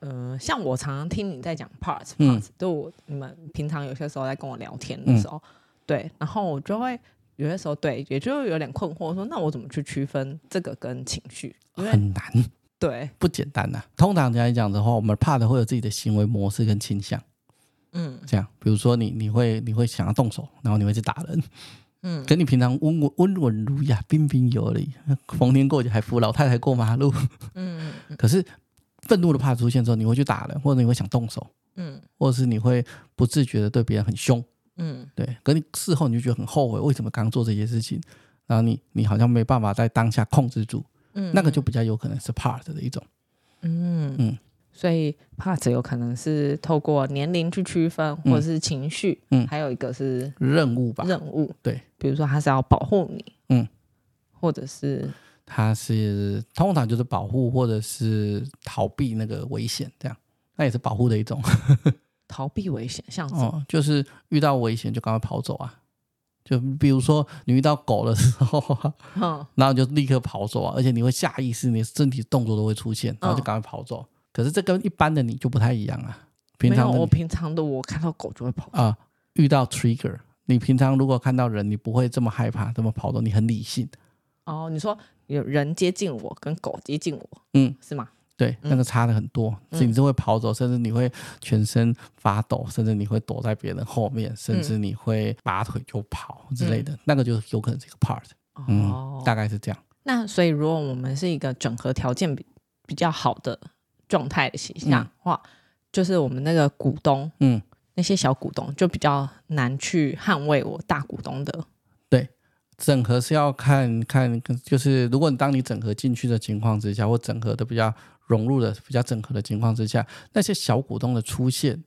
A: 呃，像我常常听你在讲 parts parts，就我你们平常有些时候在跟我聊天的时候，嗯、对，然后我就会有些时候对，也就有点困惑，说那我怎么去区分这个跟情绪？
B: 很难，
A: 对，
B: 不简单呐、啊。通常来讲的话，我们 part 会有自己的行为模式跟倾向，嗯，这样，比如说你你会你会想要动手，然后你会去打人，嗯，跟你平常温文温文儒雅、彬彬有礼，逢年过节还扶老太太过马路，嗯，可是。愤怒的 part 出现之后，你会去打人，或者你会想动手，嗯，或者是你会不自觉的对别人很凶，嗯，对。可你事后你就觉得很后悔，为什么刚刚做这些事情？然后你你好像没办法在当下控制住，嗯，那个就比较有可能是 part 的一种，嗯。嗯。
A: 所以 part 有可能是透过年龄去区分，或者是情绪，嗯，还有一个是
B: 任务吧，
A: 任务，
B: 对，
A: 比如说他是要保护你，嗯，或者是。
B: 它是通常就是保护或者是逃避那个危险，这样，那也是保护的一种。
A: 逃避危险，像什么？
B: 哦，就是遇到危险就赶快跑走啊！就比如说你遇到狗的时候，嗯，然后就立刻跑走啊，而且你会下意识，你身体动作都会出现，然后就赶快跑走。嗯、可是这跟一般的你就不太一样啊。平常
A: 我平常的我看到狗就会跑啊。
B: 遇到 trigger，你平常如果看到人，你不会这么害怕，这么跑走，你很理性。
A: 哦，你说。有人接近我，跟狗接近我，嗯，是吗？
B: 对，那个差的很多，嗯、甚至会跑走，甚至你会全身发抖，甚至你会躲在别人后面，甚至你会拔腿就跑之类的，嗯、那个就有可能是一个 part，嗯，哦、大概是这样。
A: 那所以，如果我们是一个整合条件比比较好的状态的形象，哇、嗯，就是我们那个股东，嗯，那些小股东就比较难去捍卫我大股东的。
B: 整合是要看看，就是如果你当你整合进去的情况之下，或整合的比较融入的比较整合的情况之下，那些小股东的出现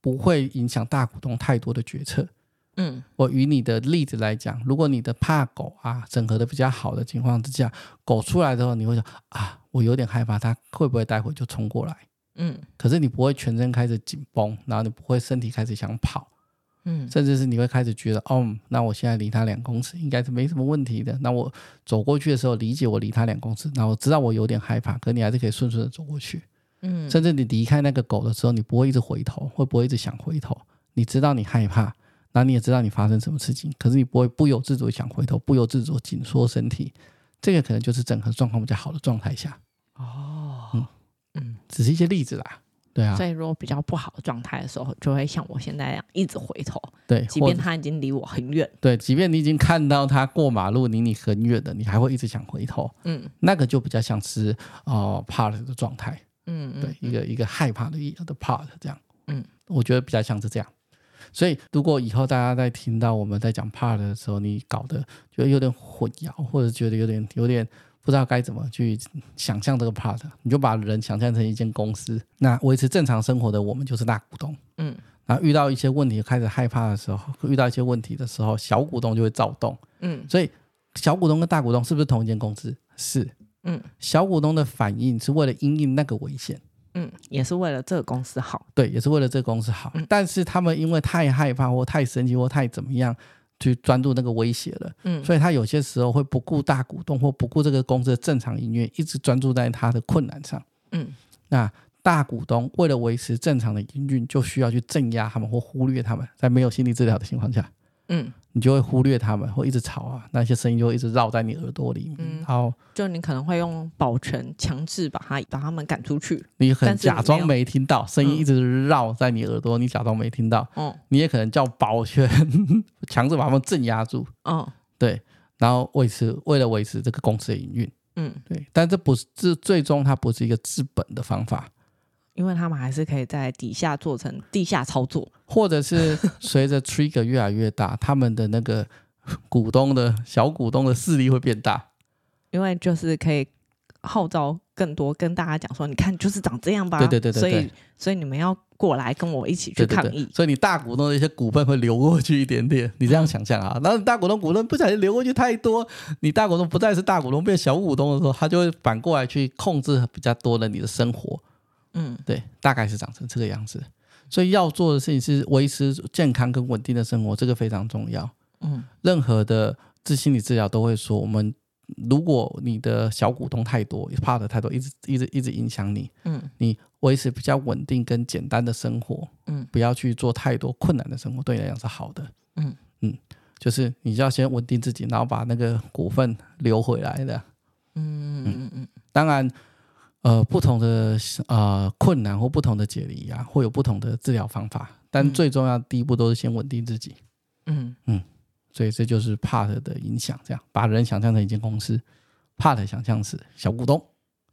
B: 不会影响大股东太多的决策。嗯，我以你的例子来讲，如果你的怕狗啊整合的比较好的情况之下，狗出来之后，你会想啊，我有点害怕，它会不会待会就冲过来？嗯，可是你不会全身开始紧绷，然后你不会身体开始想跑。嗯，甚至是你会开始觉得，哦，那我现在离他两公尺应该是没什么问题的。那我走过去的时候，理解我离他两公尺，那我知道我有点害怕，可你还是可以顺顺的走过去。嗯，甚至你离开那个狗的时候，你不会一直回头，会不会一直想回头？你知道你害怕，那你也知道你发生什么事情，可是你不会不由自主想回头，不由自主紧缩身体。这个可能就是整合状况比较好的状态下。哦，嗯嗯，只是一些例子啦。对啊，
A: 所以如果比较不好的状态的时候，就会像我现在一样一直回头。
B: 对，
A: 即便他已经离我很远。
B: 对，即便你已经看到他过马路离你很远的，你还会一直想回头。嗯，那个就比较像是哦 part 的状态。嗯，嗯对，一个一个害怕的的 part 这样。嗯，我觉得比较像是这样。所以如果以后大家在听到我们在讲 part 的时候，你搞得觉得有点混淆，或者觉得有点有点。不知道该怎么去想象这个 part，你就把人想象成一间公司，那维持正常生活的我们就是大股东，嗯，然后遇到一些问题开始害怕的时候，遇到一些问题的时候，小股东就会躁动，嗯，所以小股东跟大股东是不是同一间公司？是，嗯，小股东的反应是为了因应那个危险，
A: 嗯，也是为了这个公司好，
B: 对，也是为了这个公司好，嗯，但是他们因为太害怕或太生气或太怎么样。去专注那个威胁了，嗯，所以他有些时候会不顾大股东或不顾这个公司的正常营运，一直专注在他的困难上，嗯，那大股东为了维持正常的营运，就需要去镇压他们或忽略他们，在没有心理治疗的情况下，
A: 嗯，
B: 你就会忽略他们，会一直吵啊，那些声音就会一直绕在你耳朵里面，
A: 嗯。
B: 然后
A: 就你可能会用保全强制把他把他们赶出去。
B: 你很假
A: 装
B: 没听到，声音一直绕在你耳朵，你假装没听到，
A: 嗯。
B: 你也可能叫保全强制把他们镇压住，
A: 嗯
B: 对，然后维持为了维持这个公司的营运，
A: 嗯，
B: 对，但这不是这最终它不是一个治本的方法。
A: 因为他们还是可以在底下做成地下操作。
B: 或者是随着 trigger 越来越大，他们的那个股东的小股东的势力会变大，
A: 因为就是可以号召更多跟大家讲说，你看就是长这样吧。
B: 对对对对对
A: 所以所以你们要过来跟我一起去抗
B: 议。所以你大股东的一些股份会流过去一点点，你这样想象啊。然后你大股东股份不小心流过去太多，你大股东不再是大股东变小股东的时候，他就会反过来去控制比较多的你的生活。
A: 嗯，
B: 对，大概是长成这个样子。所以要做的事情是维持健康跟稳定的生活，这个非常重要。
A: 嗯，
B: 任何的治心理治疗都会说，我们如果你的小股东太多，怕的太多，一直一直一直影响你，
A: 嗯，
B: 你维持比较稳定跟简单的生活，
A: 嗯，
B: 不要去做太多困难的生活，对你来讲是好的。
A: 嗯
B: 嗯，就是你就要先稳定自己，然后把那个股份留回来的。
A: 嗯嗯嗯
B: 嗯，当然。呃，不同的呃困难或不同的解离啊，会有不同的治疗方法，但最重要的第一步都是先稳定自己。
A: 嗯
B: 嗯，所以这就是 part 的影响，这样把人想象成一间公司，part 想象是小股东，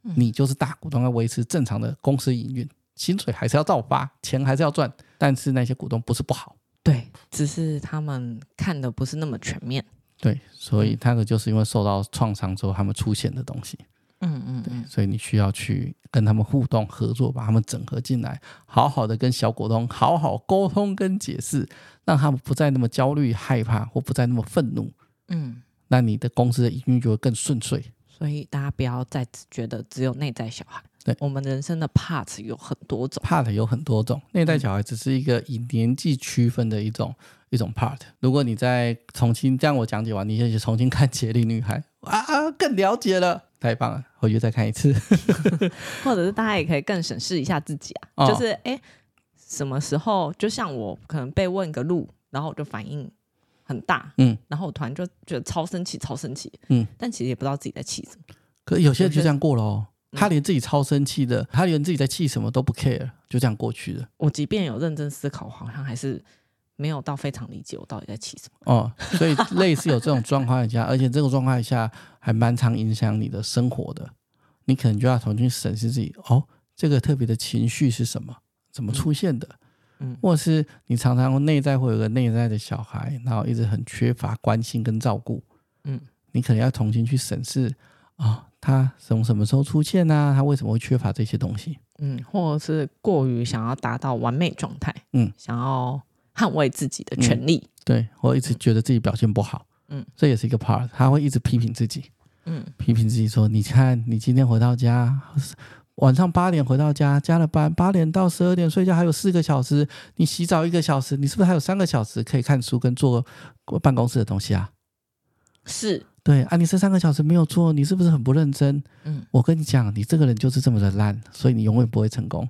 B: 你就是大股东，要维持正常的公司营运，薪水还是要照发，钱还是要赚，但是那些股东不是不好，
A: 对，只是他们看的不是那么全面。
B: 对，所以那个就是因为受到创伤之后，他们出现的东西。
A: 嗯嗯，
B: 对，所以你需要去跟他们互动合作，把他们整合进来，好好的跟小股东好好沟通跟解释，让他们不再那么焦虑、害怕，或不再那么愤怒。
A: 嗯，
B: 那你的公司的营运就会更顺遂。
A: 所以大家不要再觉得只有内在小孩。
B: 对，
A: 我们人生的 part 有很多种
B: ，part 有很多种，内在小孩只是一个以年纪区分的一种一种 part。如果你再重新这样我讲解完，你再去重新看《杰利女孩》啊，更了解了。太棒了，回去再看一次，
A: 或者是大家也可以更审视一下自己啊，哦、就是哎，什么时候就像我可能被问个路，然后我就反应很大，嗯，然后我突然就觉得超生气，超生气，嗯，但其实也不知道自己在气什么。
B: 可是有些人就这样过了哦，他连自己超生气的，他连自己在气什么都不 care，就这样过去了。
A: 我即便有认真思考，好像还是。没有到非常理解我到底在气什么
B: 哦，所以类似有这种状况下，而且这种状况下还蛮常影响你的生活的，你可能就要重新审视自己哦，这个特别的情绪是什么，怎么出现的？嗯，或者是你常常内在会有个内在的小孩，然后一直很缺乏关心跟照顾，嗯，你可能要重新去审视啊、哦，他从什么时候出现啊？他为什么会缺乏这些东西？
A: 嗯，或者是过于想要达到完美状态，嗯，想要。捍卫自己的权利，
B: 嗯、对，我一直觉得自己表现不好，嗯，这也是一个 part，他会一直批评自己，嗯，批评自己说，你看你今天回到家，晚上八点回到家，加了班，八点到十二点睡觉还有四个小时，你洗澡一个小时，你是不是还有三个小时可以看书跟做办公室的东西啊？
A: 是，
B: 对啊，你这三个小时没有做，你是不是很不认真？嗯，我跟你讲，你这个人就是这么的烂，所以你永远不会成功。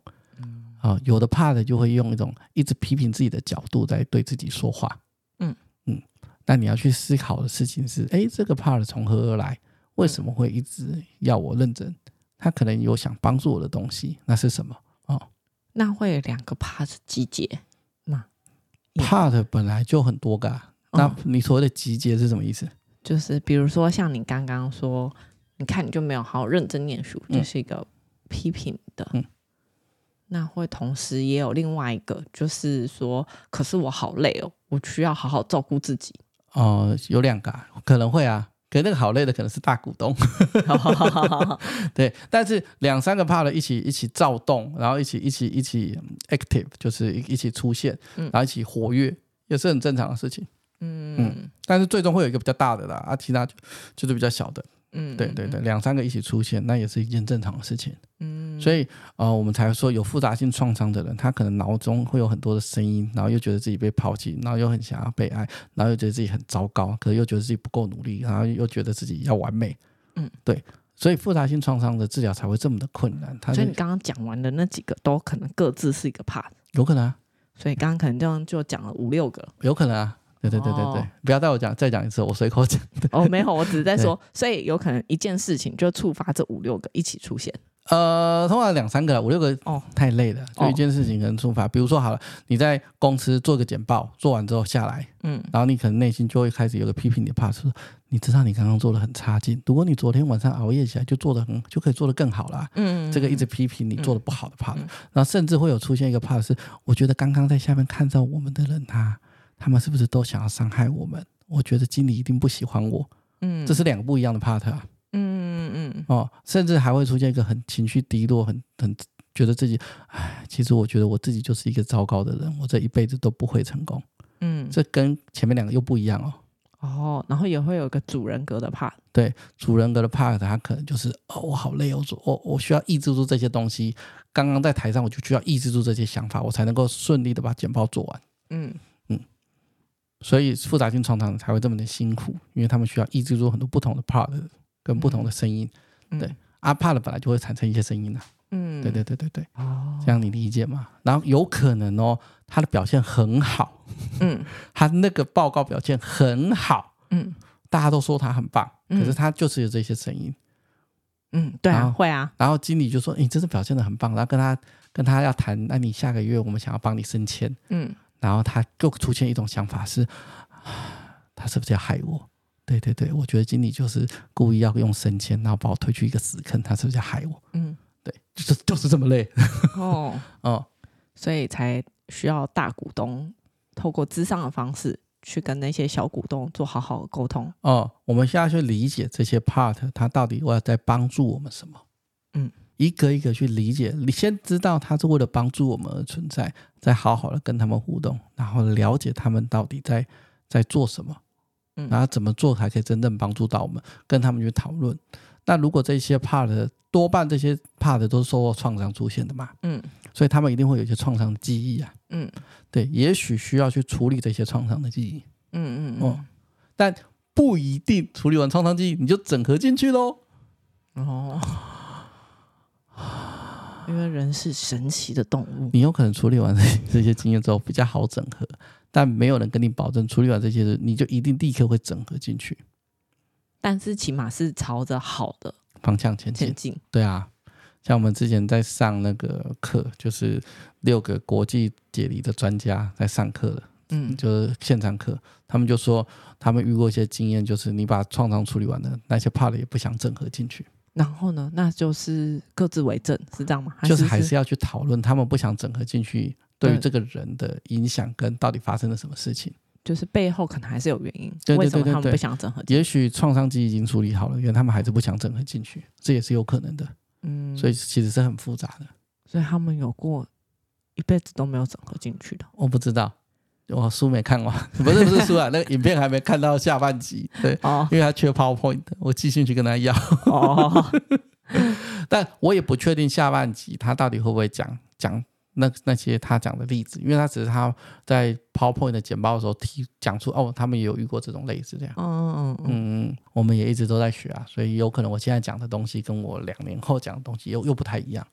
B: 啊，有的怕的就会用一种一直批评自己的角度在对自己说话。嗯嗯，那你要去思考的事情是：哎，这个怕的从何而来？为什么会一直要我认真？他可能有想帮助我的东西，那是什么？哦，
A: 那会有两个怕是集结吗？
B: 怕的本来就很多个，那你所谓的集结是什么意思？
A: 就是比如说像你刚刚说，你看你就没有好好认真念书，这是一个批评的。嗯。那会同时也有另外一个，就是说，可是我好累哦，我需要好好照顾自己。
B: 哦、呃，有两个可能会啊，可那个好累的可能是大股东。对，但是两三个 part 一起一起躁动，然后一起一起一起 active，就是一一起出现，然后一起活跃，也是很正常的事情。嗯嗯，但是最终会有一个比较大的啦，啊，其他就就是比较小的。嗯，对对对，两三个一起出现，那也是一件正常的事情。嗯，所以呃，我们才说有复杂性创伤的人，他可能脑中会有很多的声音，然后又觉得自己被抛弃，然后又很想要被爱，然后又觉得自己很糟糕，可是又觉得自己不够努力，然后又觉得自己要完美。嗯，对，所以复杂性创伤的治疗才会这么的困难。
A: 所以你刚刚讲完的那几个都可能各自是一个 part，
B: 有可能啊。
A: 所以刚刚可能这样就讲了五六个，
B: 有可能啊。对对对对对，哦、不要带我讲，再讲一次，我随口讲的。
A: 哦，没有，我只是在说，所以有可能一件事情就触发这五六个一起出现。
B: 呃，通常两三个，五六个哦，太累了。就一件事情可能触发，哦、比如说好了，你在公司做个简报，做完之后下来，嗯，然后你可能内心就会开始有个批评你的 part，说你知道你刚刚做的很差劲，如果你昨天晚上熬夜起来就做的很，就可以做的更好啦。嗯，这个一直批评你做的不好的 part，、嗯、然后甚至会有出现一个 part 是，我觉得刚刚在下面看到我们的人他。他们是不是都想要伤害我们？我觉得经理一定不喜欢我。嗯，这是两个不一样的 part 啊。嗯嗯嗯。哦，甚至还会出现一个很情绪低落、很很觉得自己，哎，其实我觉得我自己就是一个糟糕的人，我这一辈子都不会成功。嗯，这跟前面两个又不一样哦。
A: 哦，然后也会有一个主人格的 part。
B: 对，主人格的 part，他可能就是哦，我好累，我我我需要抑制住这些东西。刚刚在台上，我就需要抑制住这些想法，我才能够顺利的把简报做完。嗯。所以复杂性创伤才会这么的辛苦，因为他们需要抑制住很多不同的 part 跟不同的声音。嗯、对，啊 part 本来就会产生一些声音的。嗯，对对对对对。哦，这样你理解吗？然后有可能哦，他的表现很好。嗯，他那个报告表现很好。嗯，大家都说他很棒，可是他就是有这些声音。
A: 嗯，对啊，会啊。
B: 然后经理就说：“你真的表现得很棒。”然后跟他跟他要谈，那你下个月我们想要帮你升迁。嗯。然后他就出现一种想法是，他是不是要害我？对对对，我觉得经理就是故意要用升迁，然后把我推去一个死坑。他是不是要害我？嗯，对，就是就是这么累。哦哦，
A: 所以才需要大股东透过资商的方式去跟那些小股东做好好的沟通。
B: 哦，我们现在去理解这些 part，他到底我要在帮助我们什么？嗯。一个一个去理解，你先知道他是为了帮助我们而存在，再好好的跟他们互动，然后了解他们到底在在做什么，嗯，然后怎么做才可以真正帮助到我们，跟他们去讨论。那如果这些 part 多半这些 part 都是受到创伤出现的嘛，嗯，所以他们一定会有一些创伤的记忆啊，嗯，对，也许需要去处理这些创伤的记忆，嗯嗯哦，但不一定处理完创伤记忆你就整合进去喽，哦。
A: 因为人是神奇的动物，
B: 你有可能处理完 这些经验之后比较好整合，但没有人跟你保证处理完这些事你就一定立刻会整合进去。
A: 但是起码是朝着好的
B: 方向前进。前进。对啊，像我们之前在上那个课，就是六个国际解离的专家在上课的，嗯，就是现场课，他们就说他们遇过一些经验，就是你把创伤处理完了，那些怕的也不想整合进去。
A: 然后呢，那就是各自为政，是这样吗？
B: 就是还是要去讨论，他们不想整合进去，对于这个人的影响跟到底发生了什么事情，
A: 就是背后可能还是有原因。对对对对对，为什么他们不想整合进去？
B: 也许创伤机已经处理好了，因为他们还是不想整合进去，这也是有可能的。嗯，所以其实是很复杂的。
A: 所以他们有过一辈子都没有整合进去的，
B: 我不知道。我书没看完，不是不是书啊，那个影片还没看到下半集，对，哦、因为他缺 PowerPoint，我寄信去跟他要。哦，但我也不确定下半集他到底会不会讲讲那那些他讲的例子，因为他只是他在 PowerPoint 的简报的时候提讲出哦，他们也有遇过这种类似这样。嗯嗯嗯，我们也一直都在学啊，所以有可能我现在讲的东西跟我两年后讲的东西又又不太一样，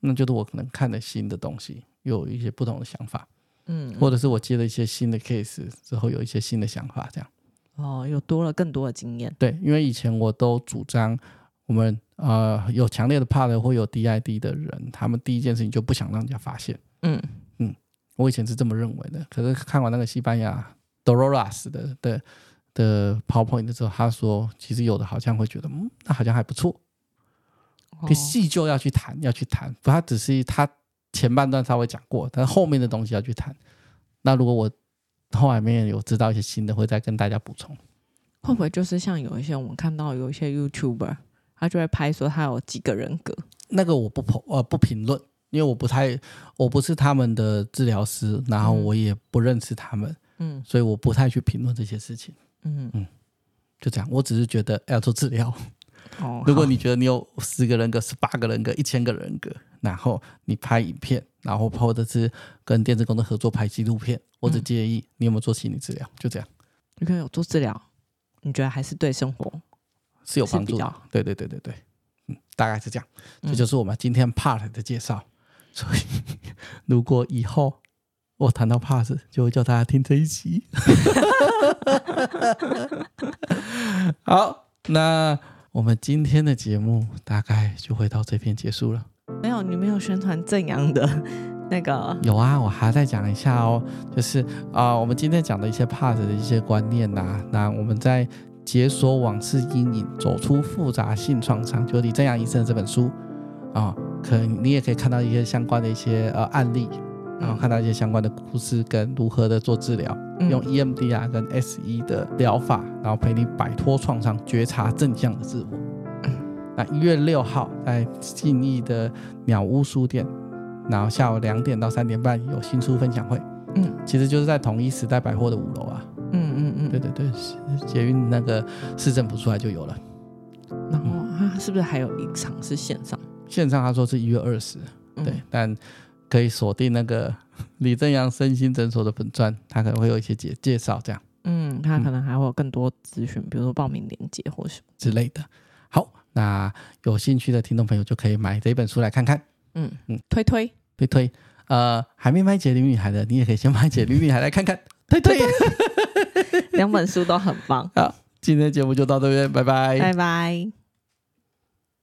B: 那就是我可能看的新的东西又有一些不同的想法。嗯，或者是我接了一些新的 case 之后，有一些新的想法，这样。
A: 哦，有多了更多的经验。
B: 对，因为以前我都主张，我们呃有强烈的 part 或有 DID 的人，他们第一件事情就不想让人家发现。嗯嗯，我以前是这么认为的。可是看完那个西班牙 Dolores 的的的 PowerPoint 的时候，他说其实有的好像会觉得，嗯，那好像还不错。可细就要去谈，要去谈，不，他只是他。前半段稍微讲过，但是后面的东西要去谈。那如果我后面有知道一些新的，会再跟大家补充。
A: 会不会就是像有一些我们看到有一些 YouTuber，他就会拍说他有几个人格？
B: 那个我不评呃不评论，因为我不太我不是他们的治疗师，然后我也不认识他们，嗯，所以我不太去评论这些事情。嗯嗯，就这样，我只是觉得要做治疗。哦，如果你觉得你有十个人格、十八个人格、一千个人格，然后你拍影片，然后或者是跟电子工的合作拍纪录片，我只介意你有没有做心理治疗，就这样。
A: 你可以有做治疗，你觉得还是对生活
B: 是有帮助的？对对对对对，大概是这样。这就是我们今天 part 的介绍。所以，如果以后我谈到 part，就会叫大家听这一集。好，那我们今天的节目大概就会到这边结束了。
A: 没有，你没有宣传正阳的 那个？
B: 有啊，我还要再讲一下哦，就是啊、呃，我们今天讲的一些 part 的一些观念呐、啊。那我们在解锁往事阴影，走出复杂性创伤，就是李正阳医生的这本书啊。呃可能你也可以看到一些相关的一些呃案例，然后看到一些相关的故事跟如何的做治疗，嗯、用 EMDR 跟 SE 的疗法，然后陪你摆脱创伤，觉察正向的自我。嗯、那一月六号在信义的鸟屋书店，然后下午两点到三点半有新书分享会。嗯，其实就是在统一时代百货的五楼啊。嗯嗯嗯，对对对，捷运那个市政府出来就有了。
A: 然后啊，是不是还有一场是线上？
B: 线上他说是一月二十，对，但可以锁定那个李正阳身心诊所的本专，他可能会有一些介介绍这样，
A: 嗯，他可能还会有更多资讯，比如说报名链接或什么
B: 之类的。好，那有兴趣的听众朋友就可以买这本书来看看，
A: 嗯嗯，推推。
B: 推推，呃，还没买《解铃女孩》的，你也可以先买《解铃女孩》来看看，推推，
A: 两本书都很棒。
B: 好，今天的节目就到这边，拜拜，
A: 拜拜。